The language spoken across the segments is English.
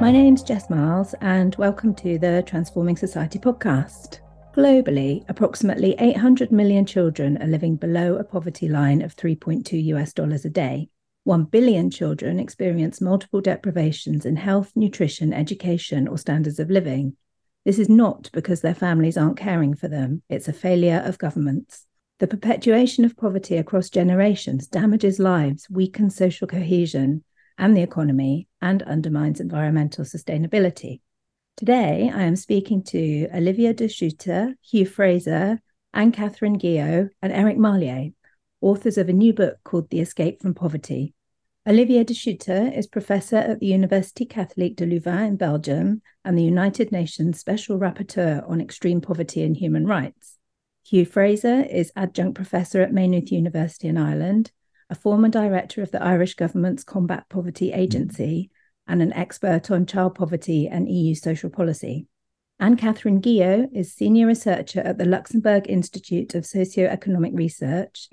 My name's Jess Miles, and welcome to the Transforming Society podcast. Globally, approximately 800 million children are living below a poverty line of 3.2 US dollars a day. 1 billion children experience multiple deprivations in health, nutrition, education, or standards of living. This is not because their families aren't caring for them, it's a failure of governments. The perpetuation of poverty across generations damages lives, weakens social cohesion, and the economy and undermines environmental sustainability. Today, I am speaking to Olivier de Schutter, Hugh Frazer, Anne Catherine Guio, and Eric Marlier, authors of a new book called The Escape from Poverty. Olivier de Schutter is professor at the Université Catholique de Louvain in Belgium and the United Nations Special Rapporteur on Extreme Poverty and Human Rights. Hugh Frazer is adjunct professor at Maynooth University in Ireland a former director of the Irish government's Combat Poverty Agency, and an expert on child poverty and EU social policy. Anne Catherine Guio is senior researcher at the Luxembourg Institute of Socioeconomic Research.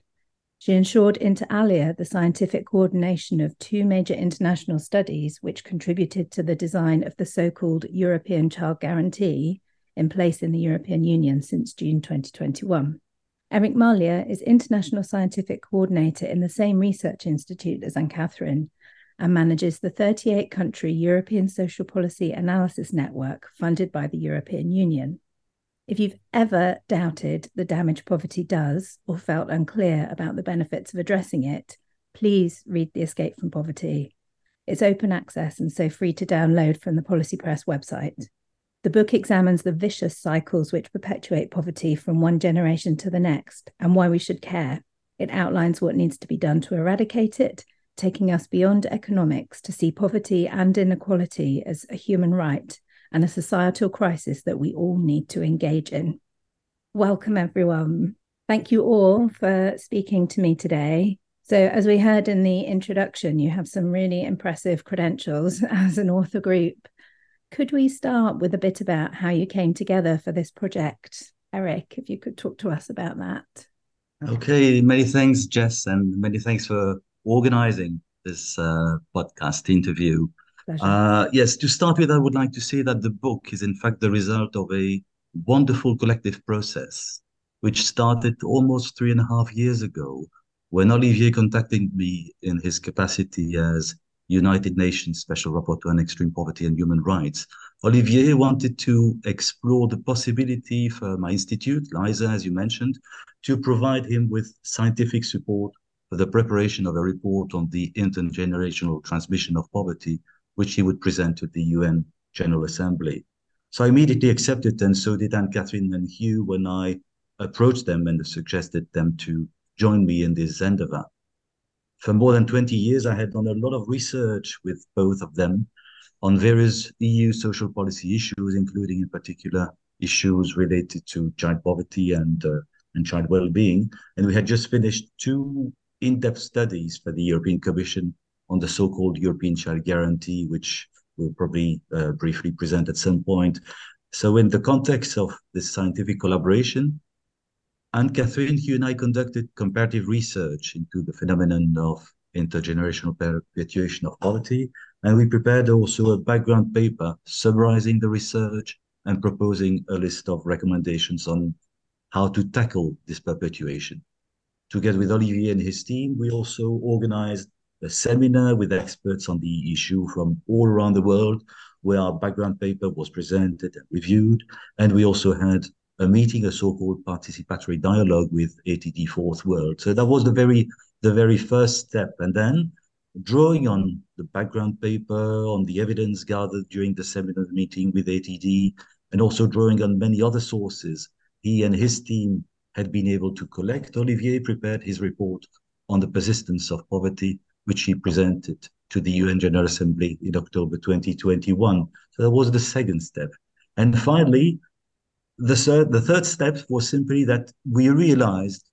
She ensured inter alia the scientific coordination of two major international studies, which contributed to the design of the so called European Child Guarantee in place in the European Union since June 2021. Eric Marlier is International Scientific Coordinator in the same research institute as Anne Catherine and manages the 38 country European Social Policy Analysis Network funded by the European Union. If you've ever doubted the damage poverty does or felt unclear about the benefits of addressing it, please read The Escape from Poverty. It's open access and so free to download from the Policy Press website. The book examines the vicious cycles which perpetuate poverty from one generation to the next and why we should care. It outlines what needs to be done to eradicate it, taking us beyond economics to see poverty and inequality as a human right and a societal crisis that we all need to engage in. Welcome, everyone. Thank you all for speaking to me today. So, as we heard in the introduction, you have some really impressive credentials as an author group. Could we start with a bit about how you came together for this project? Eric, if you could talk to us about that. Okay, many thanks, Jess, and many thanks for organizing this uh, podcast interview. Uh, yes, to start with, I would like to say that the book is, in fact, the result of a wonderful collective process, which started almost three and a half years ago when Olivier contacted me in his capacity as United Nations Special Rapporteur on Extreme Poverty and Human Rights. Olivier wanted to explore the possibility for my institute, LISER, as you mentioned, to provide him with scientific support for the preparation of a report on the intergenerational transmission of poverty, which he would present to the UN General Assembly. So I immediately accepted, and so did Anne Catherine and Hugh when I approached them and suggested them to join me in this endeavor for more than 20 years, I had done a lot of research with both of them on various EU social policy issues, including in particular issues related to child poverty and uh, and child well-being. And we had just finished two in-depth studies for the European Commission on the so-called European Child Guarantee, which we'll probably uh, briefly present at some point. So in the context of this scientific collaboration, Anne Catherine, you and I conducted comparative research into the phenomenon of intergenerational perpetuation of poverty, and we prepared also a background paper summarizing the research and proposing a list of recommendations on how to tackle this perpetuation. Together with Olivier and his team, we also organized a seminar with experts on the issue from all around the world, where our background paper was presented and reviewed. And we also had a meeting, a so-called participatory dialogue with ATD Fourth World. So that was the very the very first step, and then drawing on the background paper, on the evidence gathered during the seminar meeting with ATD, and also drawing on many other sources he and his team had been able to collect. Olivier prepared his report on the persistence of poverty, which he presented to the UN General Assembly in October 2021. So that was the second step. And finally, the third, the third step was simply that we realized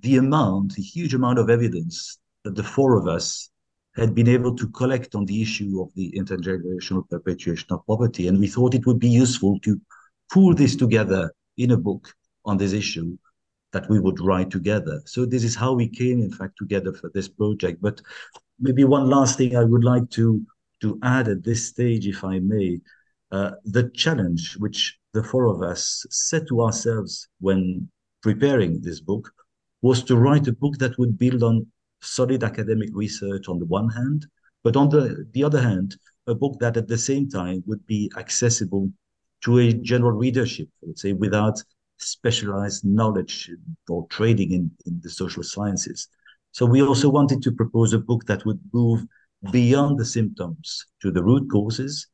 the amount, the huge amount of evidence that the four of us had been able to collect on the issue of the intergenerational perpetuation of poverty. And we thought it would be useful to pull this together in a book on this issue that we would write together. So this is how we came, in fact, together for this project. But maybe one last thing I would like to to add at this stage, if I may, uh, the challenge which the four of us set to ourselves when preparing this book was to write a book that would build on solid academic research on the one hand, but on the, the other hand, a book that at the same time would be accessible to a general readership, I would say, without specialized knowledge or training in, in the social sciences. So we also wanted to propose a book that would move beyond the symptoms to the root causes,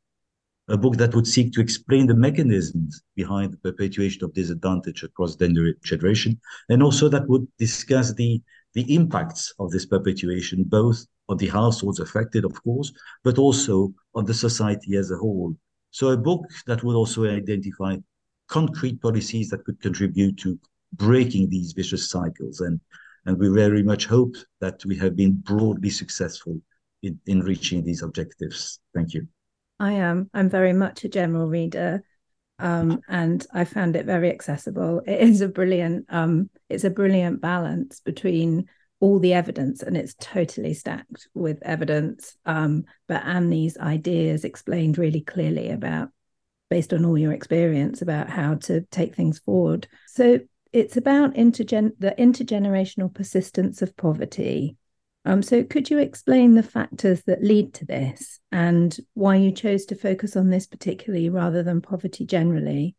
a book that would seek to explain the mechanisms behind the perpetuation of disadvantage across gender generation, and also that would discuss the, the impacts of this perpetuation, both on the households affected, of course, but also on the society as a whole. So a book that would also identify concrete policies that could contribute to breaking these vicious cycles. And, and we very much hope that we have been broadly successful in, in reaching these objectives. Thank you. I am. I'm very much a general reader. Um, and I found it very accessible. It is a brilliant, um, it's a brilliant balance between all the evidence, and it's totally stacked with evidence. Um, but and these ideas explained really clearly about, based on all your experience, about how to take things forward. So it's about intergen the intergenerational persistence of poverty um, so, could you explain the factors that lead to this and why you chose to focus on this particularly rather than poverty generally?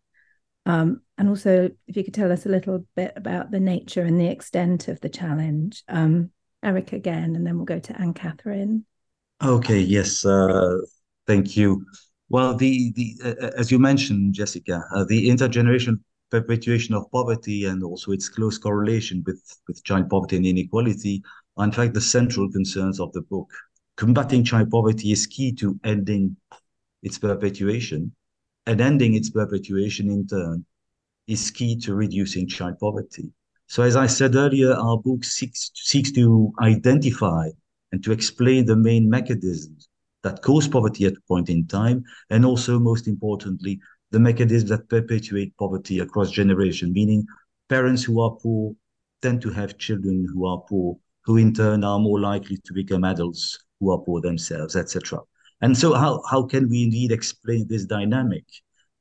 Um, and also, if you could tell us a little bit about the nature and the extent of the challenge. Um, Eric again, and then we'll go to Anne Catherine. Okay, yes, uh, thank you. Well, the the uh, as you mentioned, Jessica, uh, the intergenerational perpetuation of poverty and also its close correlation with with child poverty and inequality are in fact the central concerns of the book. Combating child poverty is key to ending its perpetuation, and ending its perpetuation in turn is key to reducing child poverty. So, as I said earlier, our book seeks, seeks to identify and to explain the main mechanisms that cause poverty at a point in time, and also, most importantly, the mechanisms that perpetuate poverty across generations, meaning parents who are poor tend to have children who are poor, who in turn are more likely to become adults who are poor themselves, etc. And so, how, how can we indeed explain this dynamic?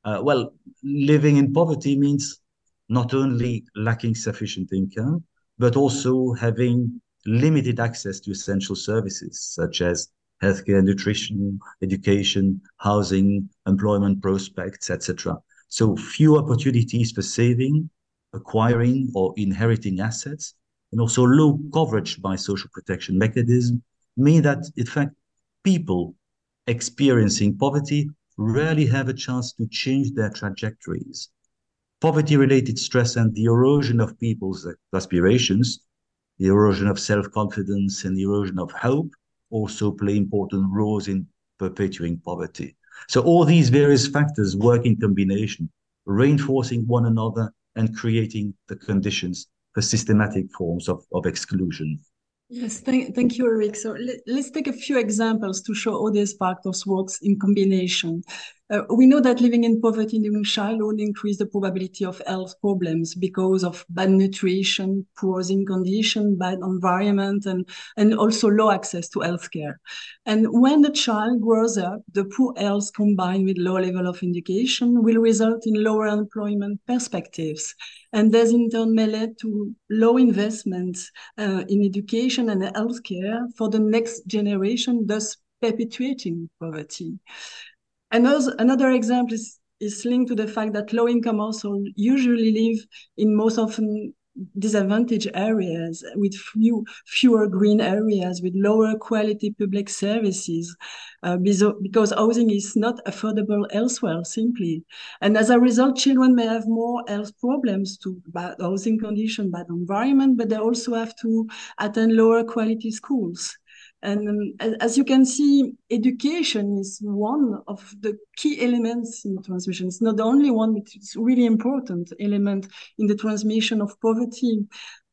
Uh, well, living in poverty means not only lacking sufficient income, but also having limited access to essential services such as healthcare, nutrition, education, housing, employment prospects, etc. So few opportunities for saving, acquiring, or inheriting assets, and also low coverage by social protection mechanism mean that, in fact, people experiencing poverty rarely have a chance to change their trajectories. Poverty-related stress and the erosion of people's aspirations, the erosion of self-confidence and the erosion of hope also play important roles in perpetuating poverty. So all these various factors work in combination, reinforcing one another and creating the conditions for systematic forms of, of exclusion. Yes, thank, thank you, Eric. So let, us take a few examples to show how these factors work in combination. Uh, we know that living in poverty during childhood increase the probability of health problems because of bad nutrition, poor housing condition, bad environment, and, and also low access to healthcare. And when the child grows up, the poor health combined with low level of education will result in lower employment perspectives. And this in turn may lead to low investments uh, in education and healthcare for the next generation, thus perpetuating poverty. Another, another example is, is linked to the fact that low income households usually live in most often disadvantaged areas with few, fewer green areas with lower quality public services uh, because housing is not affordable elsewhere simply. And as a result children may have more health problems to bad housing condition bad environment but they also have to attend lower quality schools and um, as you can see, education is one of the key elements in transmission. It's not the only one, but it's really important element in the transmission of poverty.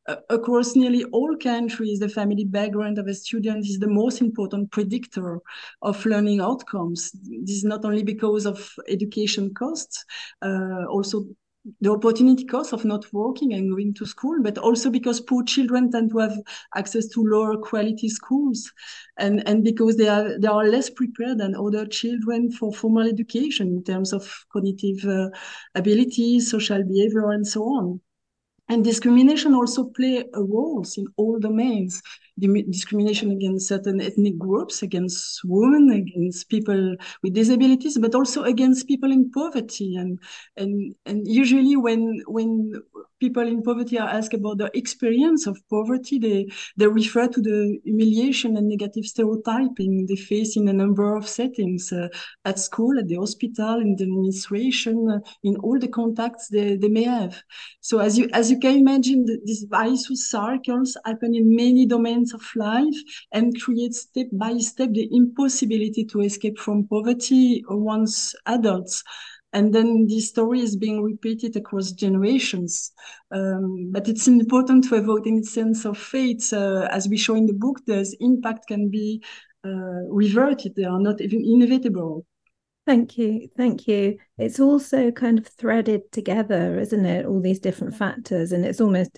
Uh, across nearly all countries, the family background of a student is the most important predictor of learning outcomes. This is not only because of education costs, uh, also the opportunity cost of not working and going to school, but also because poor children tend to have access to lower quality schools, and and because they are they are less prepared than other children for formal education in terms of cognitive uh, abilities, social behavior, and so on. And discrimination also play a role in all domains. Discrimination against certain ethnic groups, against women, against people with disabilities, but also against people in poverty. And and and usually when when people in poverty are asked about their experience of poverty, they, they refer to the humiliation and negative stereotyping they face in a number of settings uh, at school, at the hospital, in the administration, uh, in all the contacts they, they may have. So as you as you can imagine, these vicious circles happen in many domains of life and create step by step the impossibility to escape from poverty once adults and then this story is being repeated across generations. Um, but it's important to avoid any sense of fate. Uh, as we show in the book, this impact can be uh, reverted. They are not even inevitable. Thank you. Thank you. It's also kind of threaded together, isn't it? All these different factors, and it's almost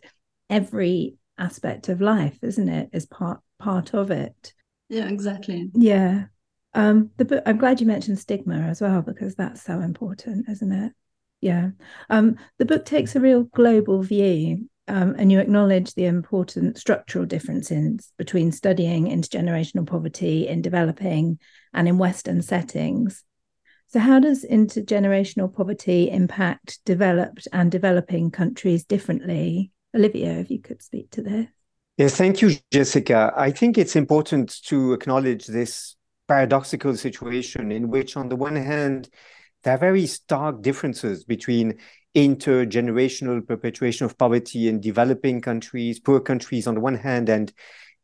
every aspect of life, isn't it? Is part part of it. Yeah, exactly. Yeah. Um, the book, I'm glad you mentioned stigma as well because that's so important, isn't it? Yeah. Um, the book takes a real global view, um, and you acknowledge the important structural differences between studying intergenerational poverty in developing and in Western settings. So, how does intergenerational poverty impact developed and developing countries differently? Olivier, if you could speak to this. Yes, thank you, Jessica. I think it's important to acknowledge this paradoxical situation in which, on the one hand, there are very stark differences between intergenerational perpetuation of poverty in developing countries, poor countries on the one hand, and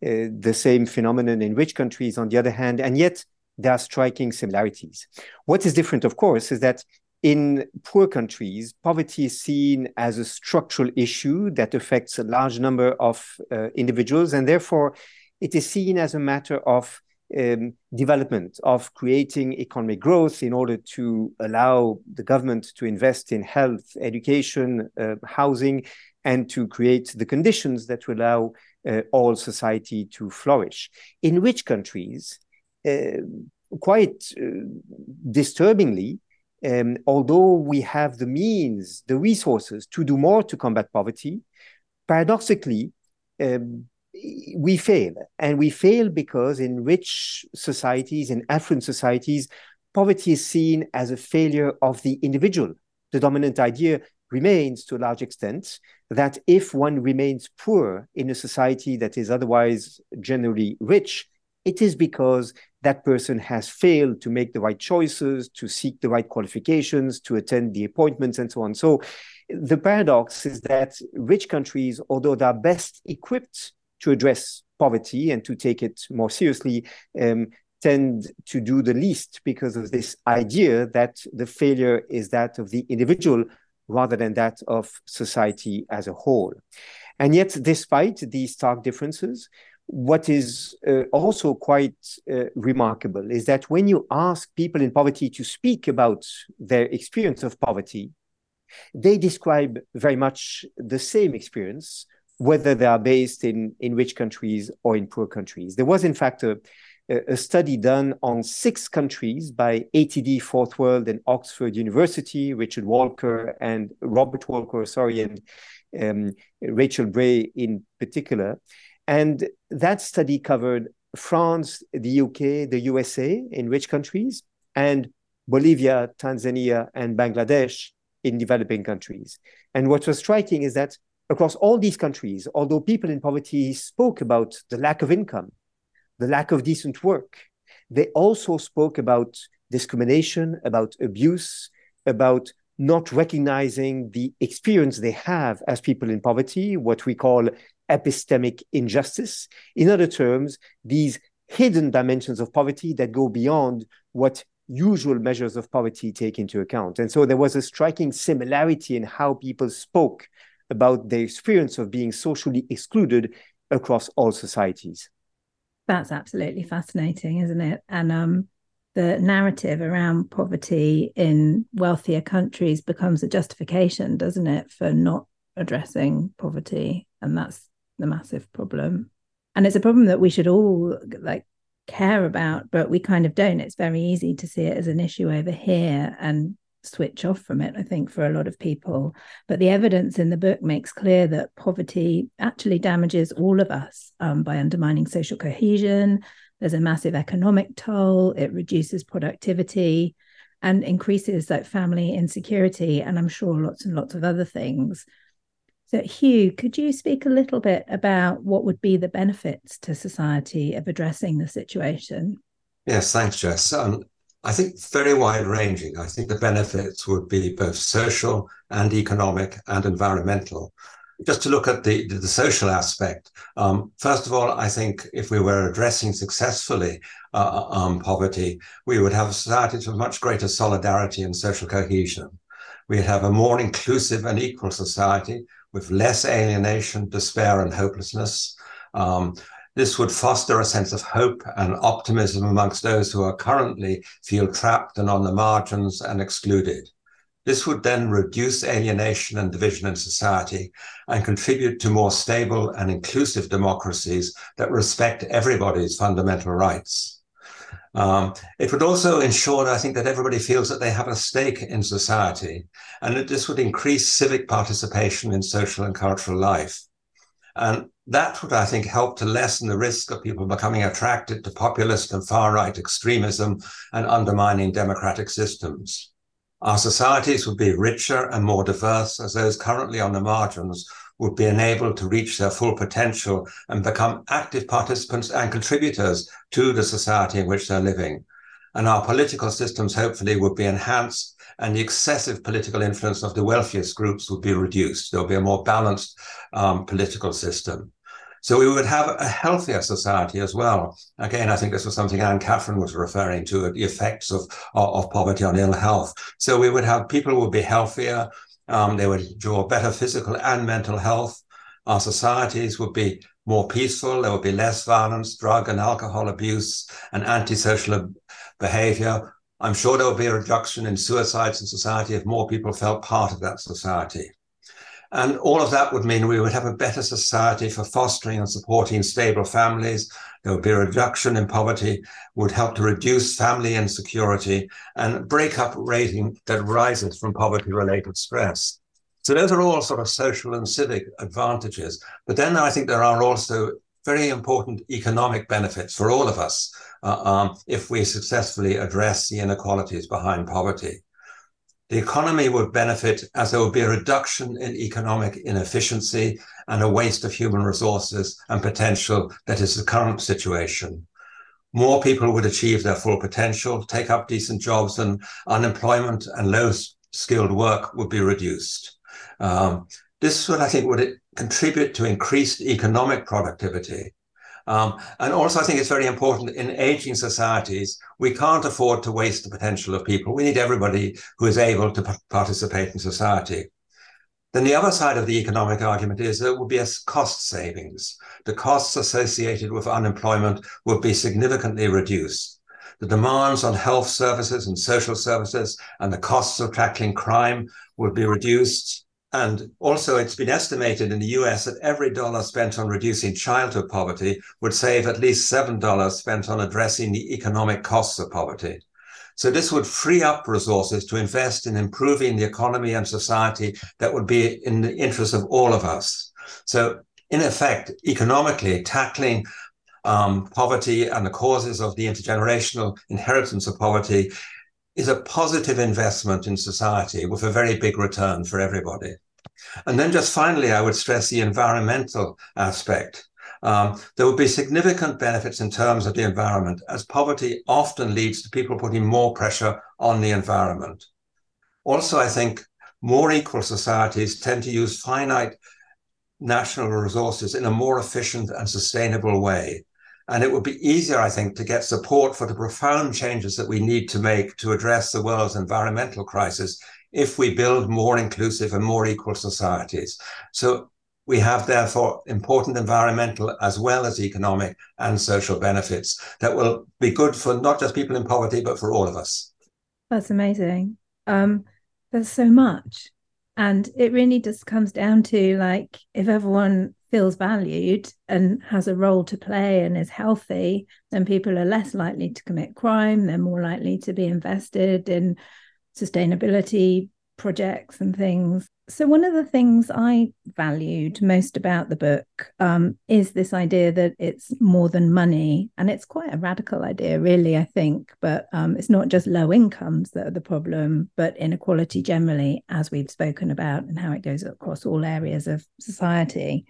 uh, the same phenomenon in rich countries on the other hand. And yet, there are striking similarities. What is different, of course, is that in poor countries, poverty is seen as a structural issue that affects a large number of uh, individuals, and therefore it is seen as a matter of um, development of creating economic growth in order to allow the government to invest in health, education, uh, housing, and to create the conditions that will allow uh, all society to flourish. In which countries, uh, quite uh, disturbingly, um, although we have the means, the resources to do more to combat poverty, paradoxically, um, we fail. And we fail because in rich societies, in affluent societies, poverty is seen as a failure of the individual. The dominant idea remains to a large extent that if one remains poor in a society that is otherwise generally rich, it is because that person has failed to make the right choices, to seek the right qualifications, to attend the appointments, and so on. So the paradox is that rich countries, although they are best equipped to address poverty and to take it more seriously um, tend to do the least because of this idea that the failure is that of the individual rather than that of society as a whole. And yet, despite these stark differences, what is uh, also quite uh, remarkable is that when you ask people in poverty to speak about their experience of poverty, they describe very much the same experience whether they are based in, in rich countries or in poor countries. There was, in fact, a, a study done on six countries by ATD Fourth World and Oxford University, Richard Walker and Robert Walker, sorry, and um, Rachel Bray in particular. And that study covered France, the UK, the USA in rich countries, and Bolivia, Tanzania, and Bangladesh in developing countries. And what was striking is that across all these countries, although people in poverty spoke about the lack of income, the lack of decent work, they also spoke about discrimination, about abuse, about not recognizing the experience they have as people in poverty, what we call epistemic injustice. In other terms, these hidden dimensions of poverty that go beyond what usual measures of poverty take into account. And so there was a striking similarity in how people spoke about the experience of being socially excluded across all societies. That's absolutely fascinating, isn't it? And um, the narrative around poverty in wealthier countries becomes a justification, doesn't it, for not addressing poverty? And that's the massive problem. And it's a problem that we should all like care about, but we kind of don't. It's very easy to see it as an issue over here and switch off from it, I think, for a lot of people. But the evidence in the book makes clear that poverty actually damages all of us um, by undermining social cohesion. There's a massive economic toll, it reduces productivity and increases like family insecurity, and I'm sure lots and lots of other things. So, Hugh, could you speak a little bit about what would be the benefits to society of addressing the situation? Yes, thanks, Jess. Um, I think very wide ranging. I think the benefits would be both social and economic and environmental. Just to look at the, the social aspect, um, first of all, I think if we were addressing successfully uh, um, poverty, we would have a society with much greater solidarity and social cohesion. We'd have a more inclusive and equal society with less alienation, despair, and hopelessness. Um, this would foster a sense of hope and optimism amongst those who are currently feel trapped and on the margins and excluded. This would then reduce alienation and division in society and contribute to more stable and inclusive democracies that respect everybody's fundamental rights. Um, it would also ensure, I think, that everybody feels that they have a stake in society, and that this would increase civic participation in social and cultural life. And that would, I think, help to lessen the risk of people becoming attracted to populist and far right extremism and undermining democratic systems. Our societies would be richer and more diverse as those currently on the margins would be enabled to reach their full potential and become active participants and contributors to the society in which they're living. And our political systems hopefully would be enhanced and the excessive political influence of the wealthiest groups would be reduced. There would be a more balanced um, political system. So we would have a healthier society as well. Again, I think this was something Anne Catherine was referring to, the effects of, of, of poverty on ill health. So we would have people would be healthier, um, they would enjoy better physical and mental health. Our societies would be more peaceful. There would be less violence, drug and alcohol abuse, and antisocial behavior. I'm sure there would be a reduction in suicides in society if more people felt part of that society. And all of that would mean we would have a better society for fostering and supporting stable families. There would be a reduction in poverty, would help to reduce family insecurity and break up rating that rises from poverty related stress. So those are all sort of social and civic advantages. But then I think there are also very important economic benefits for all of us uh, um, if we successfully address the inequalities behind poverty. The economy would benefit as there would be a reduction in economic inefficiency and a waste of human resources and potential that is the current situation. More people would achieve their full potential, take up decent jobs, and unemployment and low skilled work would be reduced. Um, this would, I think, would contribute to increased economic productivity um, and also, I think it's very important in aging societies, we can't afford to waste the potential of people. We need everybody who is able to p- participate in society. Then the other side of the economic argument is there will be a cost savings. The costs associated with unemployment will be significantly reduced. The demands on health services and social services and the costs of tackling crime will be reduced. And also, it's been estimated in the US that every dollar spent on reducing childhood poverty would save at least $7 spent on addressing the economic costs of poverty. So, this would free up resources to invest in improving the economy and society that would be in the interest of all of us. So, in effect, economically, tackling um, poverty and the causes of the intergenerational inheritance of poverty is a positive investment in society with a very big return for everybody. And then just finally, I would stress the environmental aspect. Um, there would be significant benefits in terms of the environment, as poverty often leads to people putting more pressure on the environment. Also, I think more equal societies tend to use finite national resources in a more efficient and sustainable way. And it would be easier, I think, to get support for the profound changes that we need to make to address the world's environmental crisis if we build more inclusive and more equal societies. So we have therefore important environmental as well as economic and social benefits that will be good for not just people in poverty, but for all of us. That's amazing. Um, there's so much. And it really just comes down to like if everyone feels valued and has a role to play and is healthy, then people are less likely to commit crime. They're more likely to be invested in sustainability projects and things. So, one of the things I valued most about the book um, is this idea that it's more than money. And it's quite a radical idea, really, I think. But um, it's not just low incomes that are the problem, but inequality generally, as we've spoken about, and how it goes across all areas of society.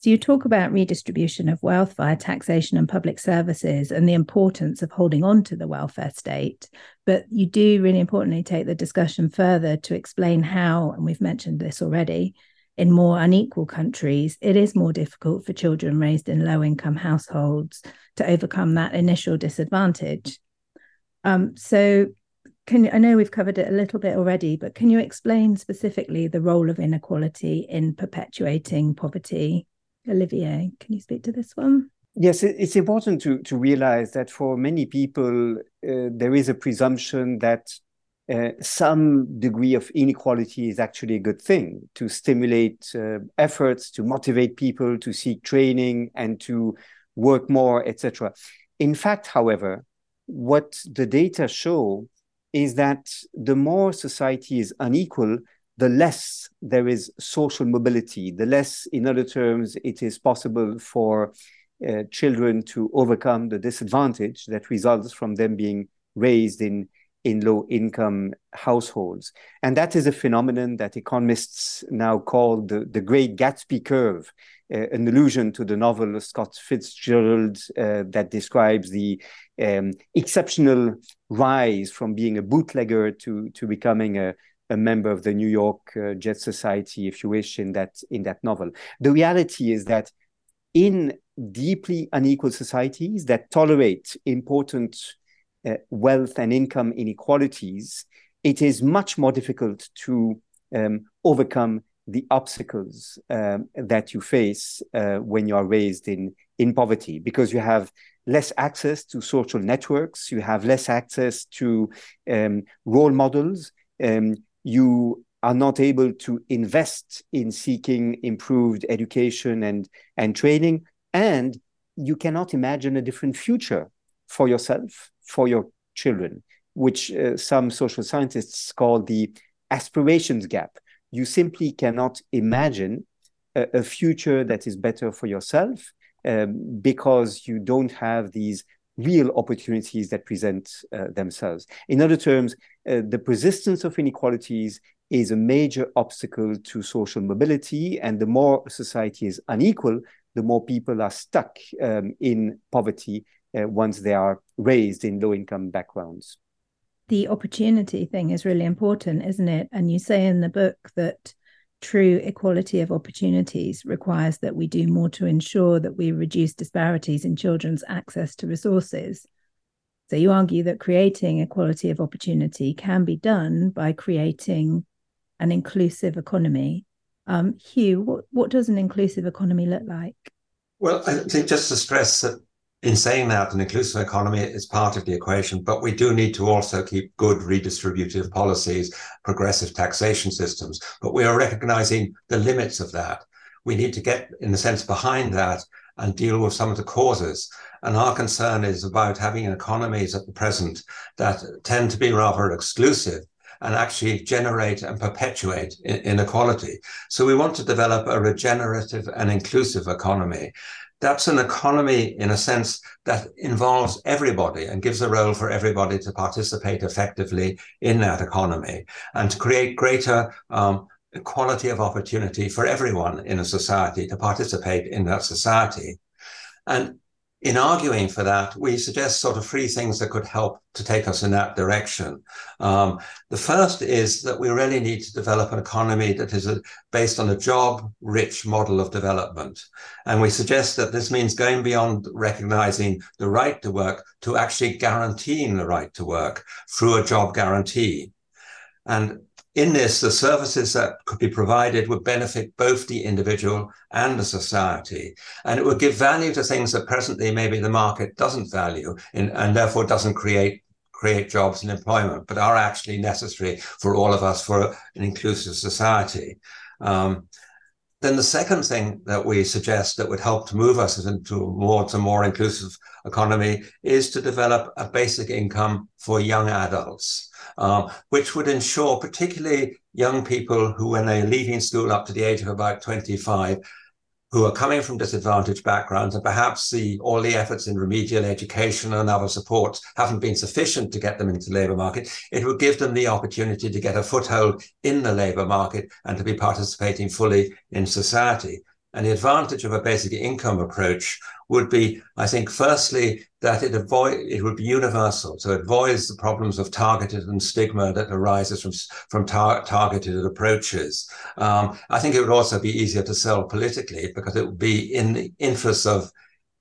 So, you talk about redistribution of wealth via taxation and public services and the importance of holding on to the welfare state. But you do really importantly take the discussion further to explain how, and we've mentioned this already, in more unequal countries, it is more difficult for children raised in low income households to overcome that initial disadvantage. Um, so, can I know we've covered it a little bit already, but can you explain specifically the role of inequality in perpetuating poverty Olivier, can you speak to this one? Yes, it's important to, to realize that for many people, uh, there is a presumption that uh, some degree of inequality is actually a good thing to stimulate uh, efforts, to motivate people to seek training and to work more, etc. In fact, however, what the data show is that the more society is unequal, the less there is social mobility, the less, in other terms, it is possible for uh, children to overcome the disadvantage that results from them being raised in in low income households. And that is a phenomenon that economists now call the, the Great Gatsby curve, uh, an allusion to the novel of Scott Fitzgerald uh, that describes the um, exceptional rise from being a bootlegger to, to becoming a, a member of the New York uh, Jet Society, if you wish, in that in that novel. The reality is that in deeply unequal societies that tolerate important uh, wealth and income inequalities, it is much more difficult to um, overcome the obstacles um, that you face uh, when you are raised in in poverty because you have less access to social networks you have less access to um, role models um, you are not able to invest in seeking improved education and, and training, and you cannot imagine a different future for yourself, for your children, which uh, some social scientists call the aspirations gap. You simply cannot imagine a, a future that is better for yourself um, because you don't have these real opportunities that present uh, themselves. In other terms, uh, the persistence of inequalities is a major obstacle to social mobility. And the more society is unequal, the more people are stuck um, in poverty uh, once they are raised in low income backgrounds. The opportunity thing is really important, isn't it? And you say in the book that true equality of opportunities requires that we do more to ensure that we reduce disparities in children's access to resources. So you argue that creating equality of opportunity can be done by creating an inclusive economy. Um, Hugh, what, what does an inclusive economy look like? Well, I think just to stress that in saying that, an inclusive economy is part of the equation, but we do need to also keep good redistributive policies, progressive taxation systems. But we are recognizing the limits of that. We need to get, in a sense, behind that and deal with some of the causes. And our concern is about having economies at the present that tend to be rather exclusive and actually generate and perpetuate inequality. So we want to develop a regenerative and inclusive economy that's an economy in a sense that involves everybody and gives a role for everybody to participate effectively in that economy and to create greater um, equality of opportunity for everyone in a society to participate in that society. And in arguing for that, we suggest sort of three things that could help to take us in that direction. Um, the first is that we really need to develop an economy that is a, based on a job rich model of development. And we suggest that this means going beyond recognizing the right to work to actually guaranteeing the right to work through a job guarantee. And in this, the services that could be provided would benefit both the individual and the society. And it would give value to things that presently maybe the market doesn't value in, and therefore doesn't create create jobs and employment, but are actually necessary for all of us for an inclusive society. Um, then the second thing that we suggest that would help to move us into more to more inclusive economy is to develop a basic income for young adults, uh, which would ensure particularly young people who, when they're leaving school up to the age of about 25, who are coming from disadvantaged backgrounds and perhaps the all the efforts in remedial education and other supports haven't been sufficient to get them into the labour market, it would give them the opportunity to get a foothold in the labour market and to be participating fully in society. And the advantage of a basic income approach would be, I think, firstly, that it avoid it would be universal. So it avoids the problems of targeted and stigma that arises from, from tar- targeted approaches. Um, I think it would also be easier to sell politically because it would be in the interests of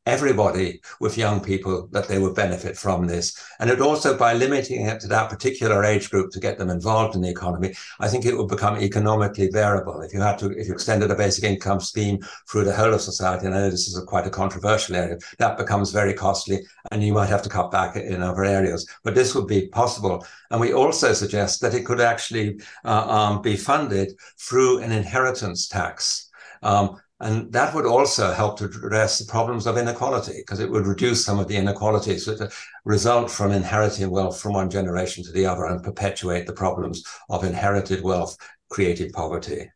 everybody with young people that they would benefit from this. And it also, by limiting it to that particular age group to get them involved in the economy, I think it would become economically bearable. If you had to, if you extended a basic income scheme through the whole of society, and I know this is a quite a controversial area, that becomes very costly and you might have to cut back in other areas. But this would be possible. And we also suggest that it could actually uh, um, be funded through an inheritance tax. Um, and that would also help to address the problems of inequality because it would reduce some of the inequalities that result from inheriting wealth from one generation to the other and perpetuate the problems of inherited wealth creating poverty.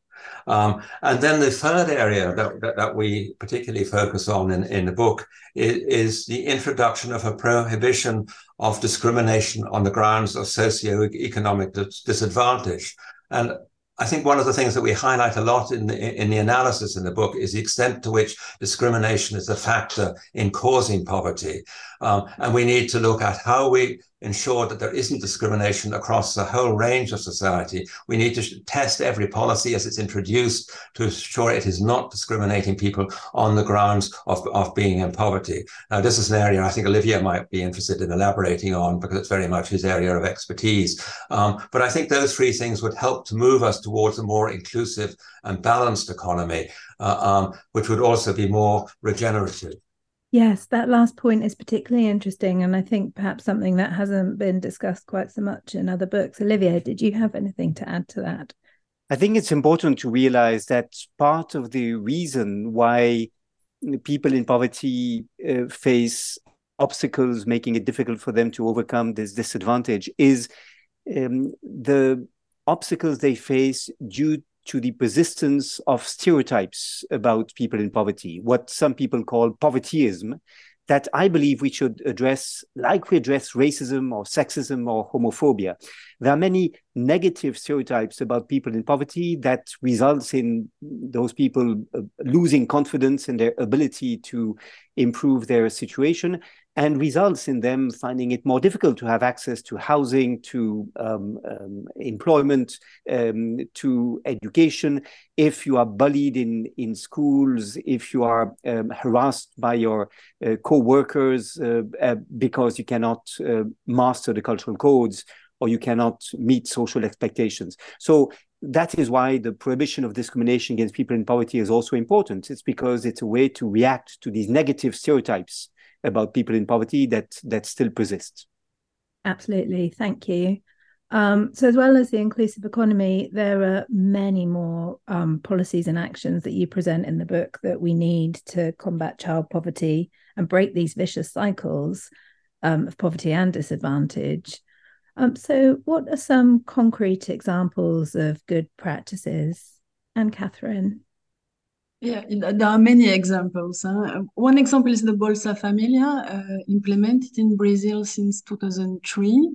Um, and then the third area that, that, that, we particularly focus on in, in the book is, is, the introduction of a prohibition of discrimination on the grounds of socio-economic disadvantage. And I think one of the things that we highlight a lot in the, in the analysis in the book is the extent to which discrimination is a factor in causing poverty. Um, and we need to look at how we ensure that there isn't discrimination across the whole range of society. We need to test every policy as it's introduced to ensure it is not discriminating people on the grounds of, of being in poverty. Now, this is an area I think Olivier might be interested in elaborating on because it's very much his area of expertise. Um, but I think those three things would help to move us towards a more inclusive and balanced economy, uh, um, which would also be more regenerative. Yes, that last point is particularly interesting, and I think perhaps something that hasn't been discussed quite so much in other books. Olivier, did you have anything to add to that? I think it's important to realize that part of the reason why people in poverty uh, face obstacles, making it difficult for them to overcome this disadvantage, is um, the obstacles they face due to the persistence of stereotypes about people in poverty, what some people call povertyism, that I believe we should address, like we address racism or sexism or homophobia. There are many negative stereotypes about people in poverty that results in those people uh, losing confidence in their ability to improve their situation and results in them finding it more difficult to have access to housing, to um, um, employment, um, to education. If you are bullied in, in schools, if you are um, harassed by your uh, co workers uh, uh, because you cannot uh, master the cultural codes or you cannot meet social expectations. So that is why the prohibition of discrimination against people in poverty is also important. It's because it's a way to react to these negative stereotypes about people in poverty that that still persist. Absolutely, thank you. Um, so, as well as the inclusive economy, there are many more um, policies and actions that you present in the book that we need to combat child poverty and break these vicious cycles um, of poverty and disadvantage. Um, so, what are some concrete examples of good practices? Anne Catherine. Yeah, there are many examples. Huh? One example is the Bolsa Familia, uh, implemented in Brazil since 2003.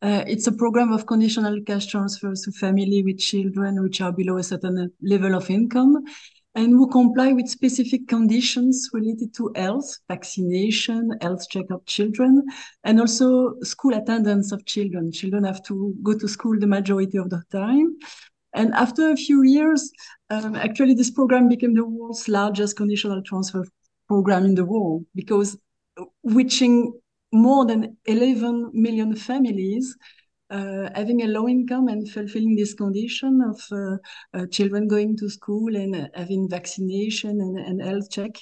Uh, it's a program of conditional cash transfers to family with children which are below a certain level of income and who comply with specific conditions related to health, vaccination, health checkup children, and also school attendance of children. Children have to go to school the majority of the time. And after a few years, um, actually, this program became the world's largest conditional transfer program in the world because reaching more than 11 million families uh, having a low income and fulfilling this condition of uh, uh, children going to school and having vaccination and, and health check.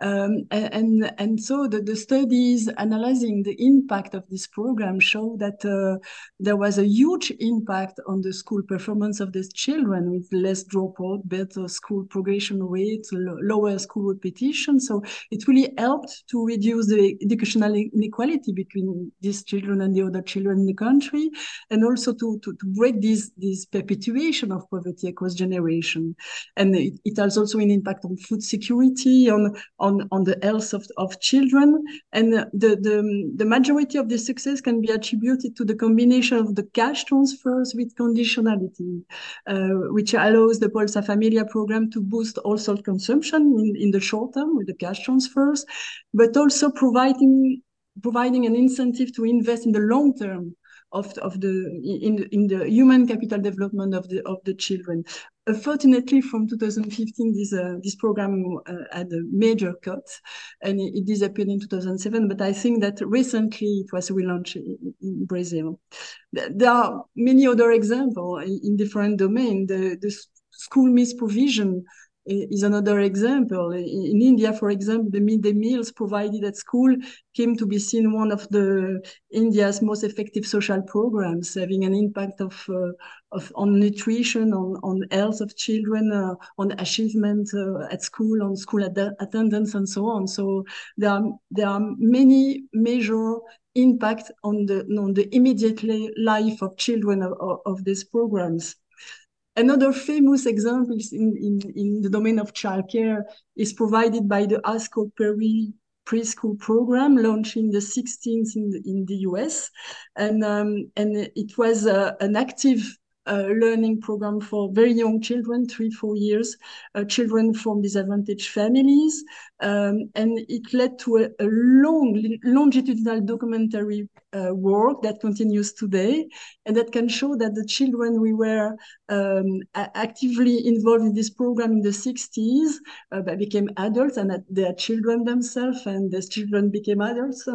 Um, and, and so the, the studies analyzing the impact of this program show that uh, there was a huge impact on the school performance of these children with less dropout, better school progression rate, lower school repetition. So it really helped to reduce the educational inequality between these children and the other children in the country, and also to, to, to break this, this perpetuation of poverty across generation. And it, it has also an impact on food security, on on, on the health of, of children. And the, the, the majority of the success can be attributed to the combination of the cash transfers with conditionality, uh, which allows the Bolsa Familia program to boost household consumption in, in the short term with the cash transfers, but also providing providing an incentive to invest in the long term of, of the in, in the human capital development of the of the children. Unfortunately, from 2015, this uh, this program uh, had a major cut, and it, it, disappeared in 2007. But I think that recently it was relaunched in, in Brazil. There are many other examples in, in different domains. The, the school misprovision provision is another example. In India, for example, the midday meals provided at school came to be seen one of the India's most effective social programs, having an impact of, uh, of on nutrition, on, on health of children, uh, on achievement uh, at school, on school attendance, and so on. So there are there are many major impact on the on the immediate life of children of, of these programs. Another famous example in, in, in the domain of childcare is provided by the HighScope Perry preschool program launched in the 16th in the, in the US. And, um, and it was uh, an active uh, learning program for very young children, three, four years, uh, children from disadvantaged families. Um, and it led to a, a long, longitudinal documentary uh, work that continues today and that can show that the children we were um, actively involved in this program in the 60s uh, became adults and they are children themselves and their children became adults.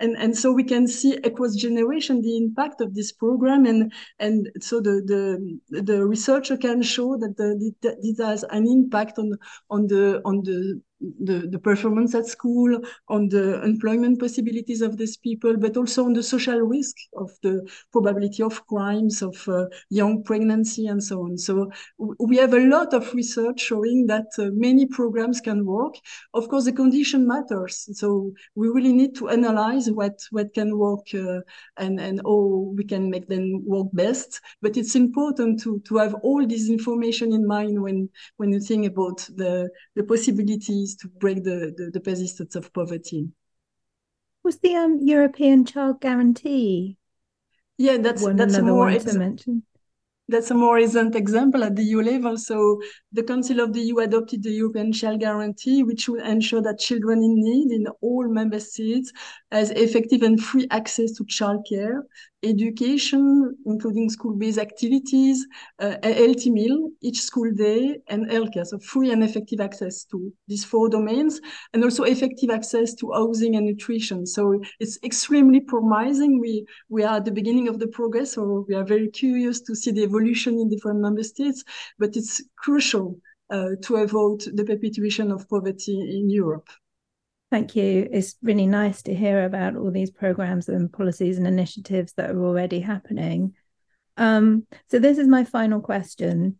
and, and so we can see across generation the impact of this program and, and so the, the, the researcher can show that the, this has an impact on, on the, on the the, the performance at school, on the employment possibilities of these people, but also on the social risk of the probability of crimes, of uh, young pregnancy, and so on. So we have a lot of research showing that uh, many programs can work. Of course, the condition matters. So we really need to analyze what, what can work uh, and, and how we can make them work best. But it's important to, to have all this information in mind when, when you think about the, the possibilities to break the, the, the persistence of poverty. Was the um, European Child Guarantee? Yeah, that's that's more to mention. That's a more recent example at the EU level. So the Council of the EU adopted the European Child Guarantee, which will ensure that children in need in all member states has effective and free access to childcare, education, including school-based activities, uh, a healthy meal each school day, and healthcare. So free and effective access to these four domains, and also effective access to housing and nutrition. So it's extremely promising. We we are at the beginning of the progress, so we are very curious to see the evolution in different member states. But it's crucial uh, to avoid the perpetuation of poverty in Europe. Thank you. It's really nice to hear about all these programs and policies and initiatives that are already happening. Um, so, this is my final question.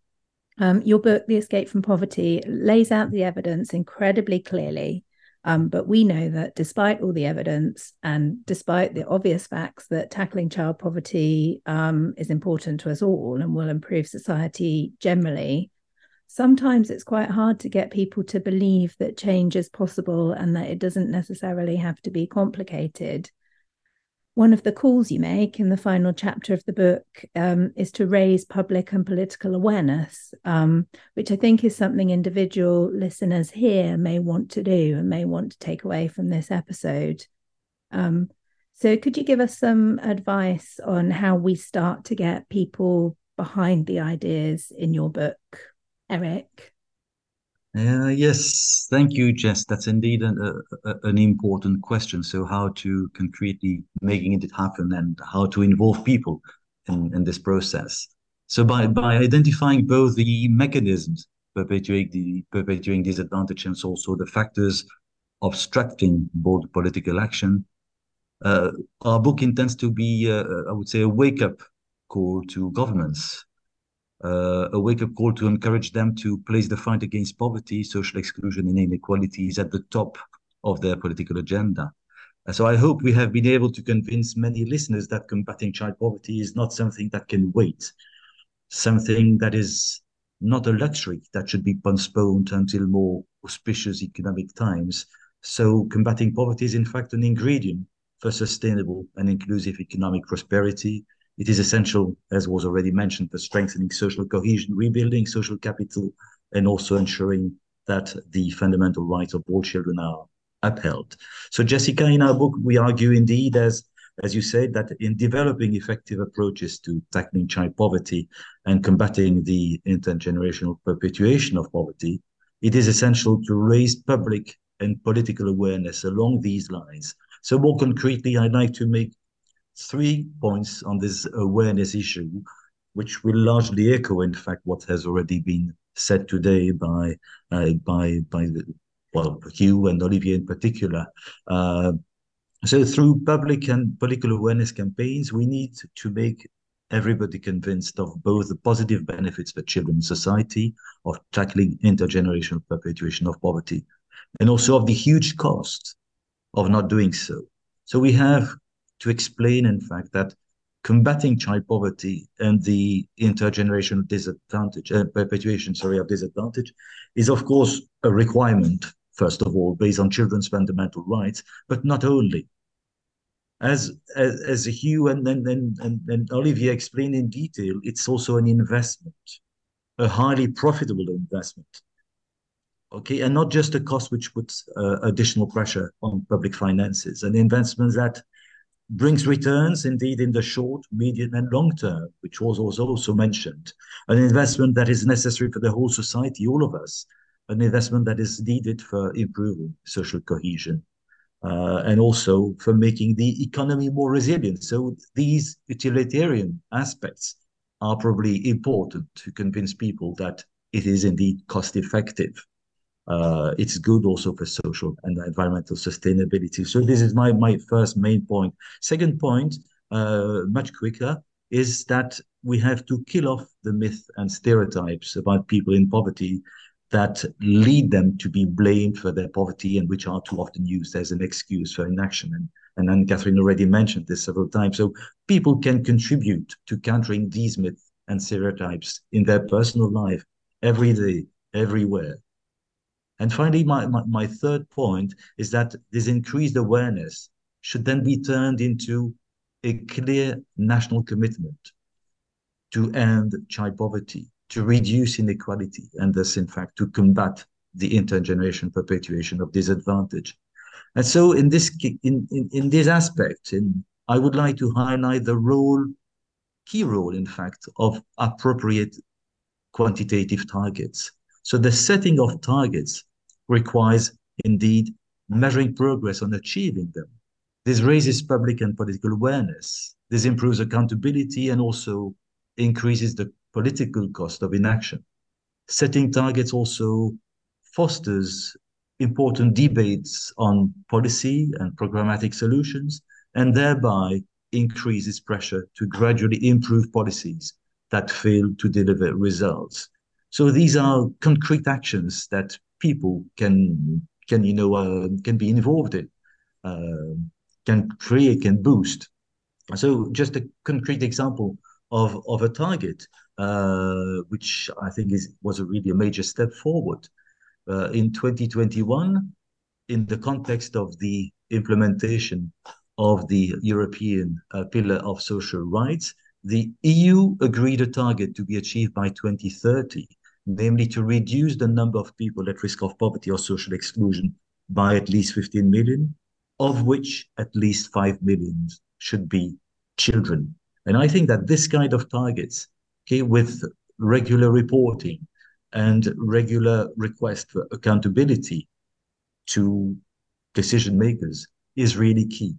Um, your book, The Escape from Poverty, lays out the evidence incredibly clearly. Um, but we know that despite all the evidence and despite the obvious facts that tackling child poverty um, is important to us all and will improve society generally, sometimes it's quite hard to get people to believe that change is possible and that it doesn't necessarily have to be complicated. One of the calls you make in the final chapter of the book um, is to raise public and political awareness, um, which I think is something individual listeners here may want to do and may want to take away from this episode. Um, so, could you give us some advice on how we start to get people behind the ideas in your book? Eric? Uh, yes, thank you, Jess. That's indeed an, an important question. So, how to concretely making it happen and how to involve people in, in this process. So by, by identifying both the mechanisms perpetuating the perpetuating disadvantage and also the factors obstructing bold political action, uh, our book intends to be, uh, I would say, a wake-up call to governments, uh, a wake-up call to encourage them to place the fight against poverty, social exclusion, and inequalities at the top of their political agenda. So I hope we have been able to convince many listeners that combating child poverty is not something that can wait, something that is not a luxury that should be postponed until more auspicious economic times. So combating poverty is in fact an ingredient for sustainable and inclusive economic prosperity. It is essential, as was already mentioned, for strengthening social cohesion, rebuilding social capital, and also ensuring that the fundamental rights of all children are upheld. So, Jessica, in our book, we argue indeed, as as you said, that in developing effective approaches to tackling child poverty and combating the intergenerational perpetuation of poverty, it is essential to raise public and political awareness along these lines. So, more concretely, I'd like to make three points on this awareness issue, which will largely echo, in fact, what has already been said today by uh, by by the, well, Hugh and Olivier in particular. Uh, so through public and political awareness campaigns, we need to make everybody convinced of both the positive benefits for children in society of tackling intergenerational perpetuation of poverty and also of the huge cost of not doing so. So we have to explain, in fact, that combating child poverty and the intergenerational disadvantage, uh, perpetuation, sorry, of disadvantage is, of course, a requirement first of all, based on children's fundamental rights, but not only. As as, as Hugh and, and, and, and Olivier explained in detail, it's also an investment, a highly profitable investment. Okay, and not just a cost which puts uh, additional pressure on public finances, an investment that brings returns indeed in the short, medium, and long term, which was also mentioned. An investment that is necessary for the whole society, all of us, an investment that is needed for improving social cohesion uh, and also for making the economy more resilient. So these utilitarian aspects are probably important to convince people that it is indeed cost effective. Uh, it's good also for social and environmental sustainability. So this is my, my first main point. Second point, uh, much quicker, is that we have to kill off the myth and stereotypes about people in poverty that lead them to be blamed for their poverty and which are too often used as an excuse for inaction. And, and Catherine already mentioned this several times. So people can contribute to countering these myths and stereotypes in their personal life every day, everywhere. And finally, my, my, my third point is that this increased awareness should then be turned into a clear national commitment to end child poverty to reduce inequality and thus, in fact, to combat the intergenerational perpetuation of disadvantage. And so, in this in, in, in this aspect, in, I would like to highlight the role, key role, in fact, of appropriate quantitative targets. So, the setting of targets requires indeed measuring progress on achieving them. This raises public and political awareness. This improves accountability and also increases the political cost of inaction. Setting targets also fosters important debates on policy and programmatic solutions, and thereby increases pressure to gradually improve policies that fail to deliver results. So these are concrete actions that people can can you know uh, can be involved in, uh, can create, can boost. So just a concrete example of of a target uh, which I think is was a really a major step forward. Uh, in 2021, in the context of the implementation of the European uh, Pillar of Social Rights, the EU agreed a target to be achieved by 2030, namely to reduce the number of people at risk of poverty or social exclusion by at least 15 million, of which at least 5 million should be children. And I think that this kind of targets okay, with regular reporting and regular request for accountability to decision makers is really key.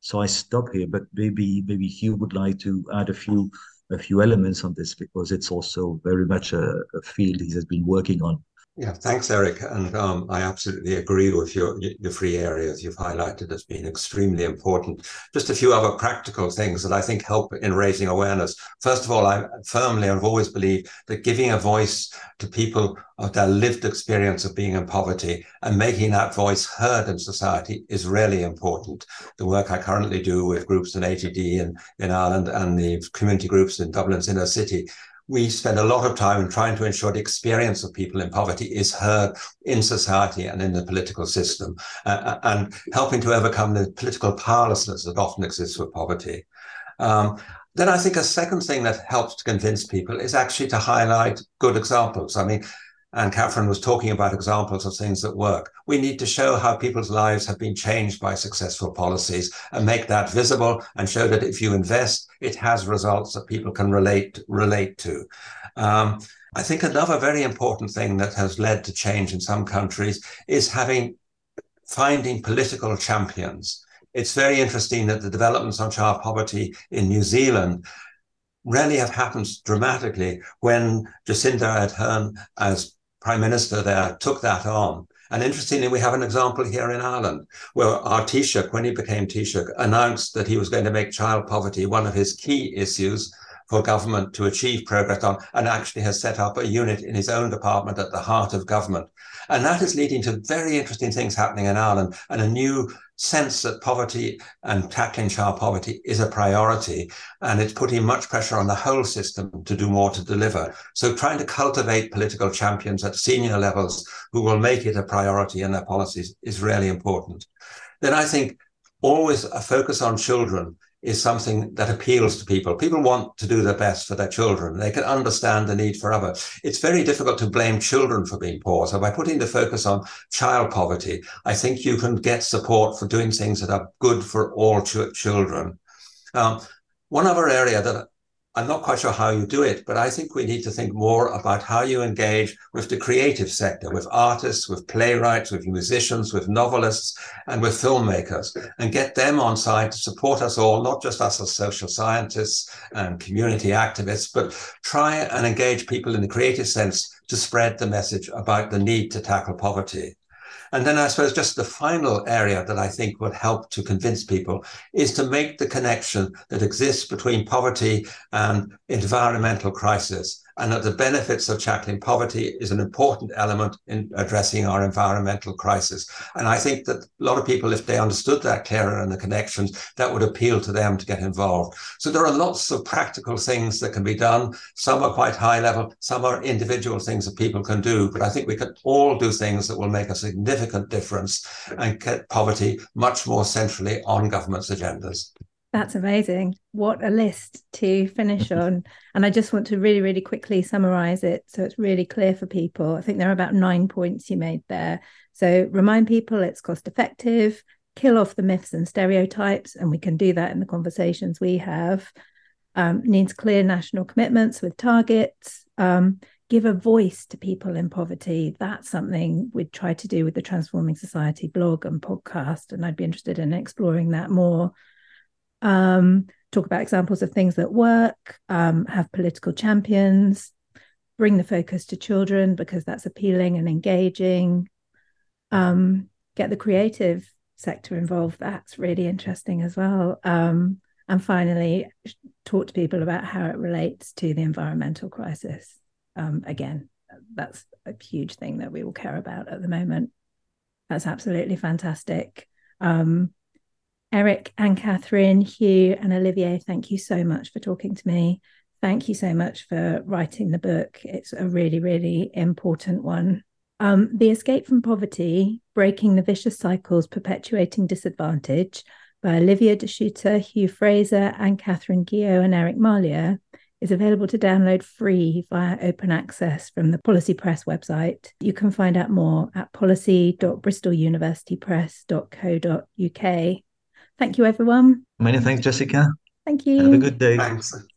So I stop here, but maybe maybe Hugh would like to add a few a few elements on this because it's also very much a, a field he has been working on. Yeah, thanks, Eric. And um, I absolutely agree with your the three areas you've highlighted as being extremely important. Just a few other practical things that I think help in raising awareness. First of all, I firmly have always believed that giving a voice to people of their lived experience of being in poverty and making that voice heard in society is really important. The work I currently do with groups in ATD in, in Ireland and the community groups in Dublin's inner city we spend a lot of time in trying to ensure the experience of people in poverty is heard in society and in the political system uh, uh, and helping to overcome the political powerlessness that often exists with poverty. Um, then I think a second thing that helps to convince people is actually to highlight good examples. I mean, Anne Catherine was talking about examples of things that work. We need to show how people's lives have been changed by successful policies and make that visible and show that if you invest, it has results that people can relate relate to. Um, I think another very important thing that has led to change in some countries is having finding political champions. It's very interesting that the developments on child poverty in New Zealand really have happened dramatically when Jacinda Ardern, as prime minister there took that on. And interestingly, we have an example here in Ireland where our Taoiseach, when he became Taoiseach, announced that he was going to make child poverty one of his key issues for government to achieve progress on, and actually has set up a unit in his own department at the heart of government. And that is leading to very interesting things happening in Ireland and a new sense that poverty and tackling child poverty is a priority and it's putting much pressure on the whole system to do more to deliver. So trying to cultivate political champions at senior levels who will make it a priority in their policies is really important. Then I think always a focus on children is something that appeals to people. People want to do their best for their children. They can understand the need for other. It's very difficult to blame children for being poor. So by putting the focus on child poverty, I think you can get support for doing things that are good for all ch- children. Um, one other area that I'm not quite sure how you do it, but I think we need to think more about how you engage with the creative sector, with artists, with playwrights, with musicians, with novelists, and with filmmakers, and get them on side to support us all, not just us as social scientists and community activists, but try and engage people in the creative sense to spread the message about the need to tackle poverty. And then I suppose just the final area that I think would help to convince people is to make the connection that exists between poverty and environmental crisis and that the benefits of tackling poverty is an important element in addressing our environmental crisis. And I think that a lot of people, if they understood that clearer and the connections, that would appeal to them to get involved. So there are lots of practical things that can be done. Some are quite high level, some are individual things that people can do. But I think we can all do things that will make a significant difference and get poverty much more centrally on government's agendas. That's amazing. What a list to finish on. And I just want to really, really quickly summarize it so it's really clear for people. I think there are about nine points you made there. So remind people it's cost effective, kill off the myths and stereotypes, and we can do that in the conversations we have. Um, needs clear national commitments with targets. Um, give a voice to people in poverty. That's something we'd try to do with the Transforming Society blog and podcast. And I'd be interested in exploring that more um, talk about examples of things that work, um, have political champions, bring the focus to children because that's appealing and engaging, um, get the creative sector involved. That's really interesting as well. Um, and finally, talk to people about how it relates to the environmental crisis. Um, again, that's a huge thing that we all care about at the moment. That's absolutely fantastic. Um, Eric and Catherine, Hugh and Olivier, thank you so much for talking to me. Thank you so much for writing the book. It's a really, really important one. Um, the Escape from Poverty Breaking the Vicious Cycles Perpetuating Disadvantage by Olivier De Hugh Frazer, Anne Catherine Guio and Eric Marlier is available to download free via open access from the Policy Press website. You can find out more at policy.bristoluniversitypress.co.uk. Thank you, everyone. Many thanks, Jessica. Thank you. Have a good day. Thanks.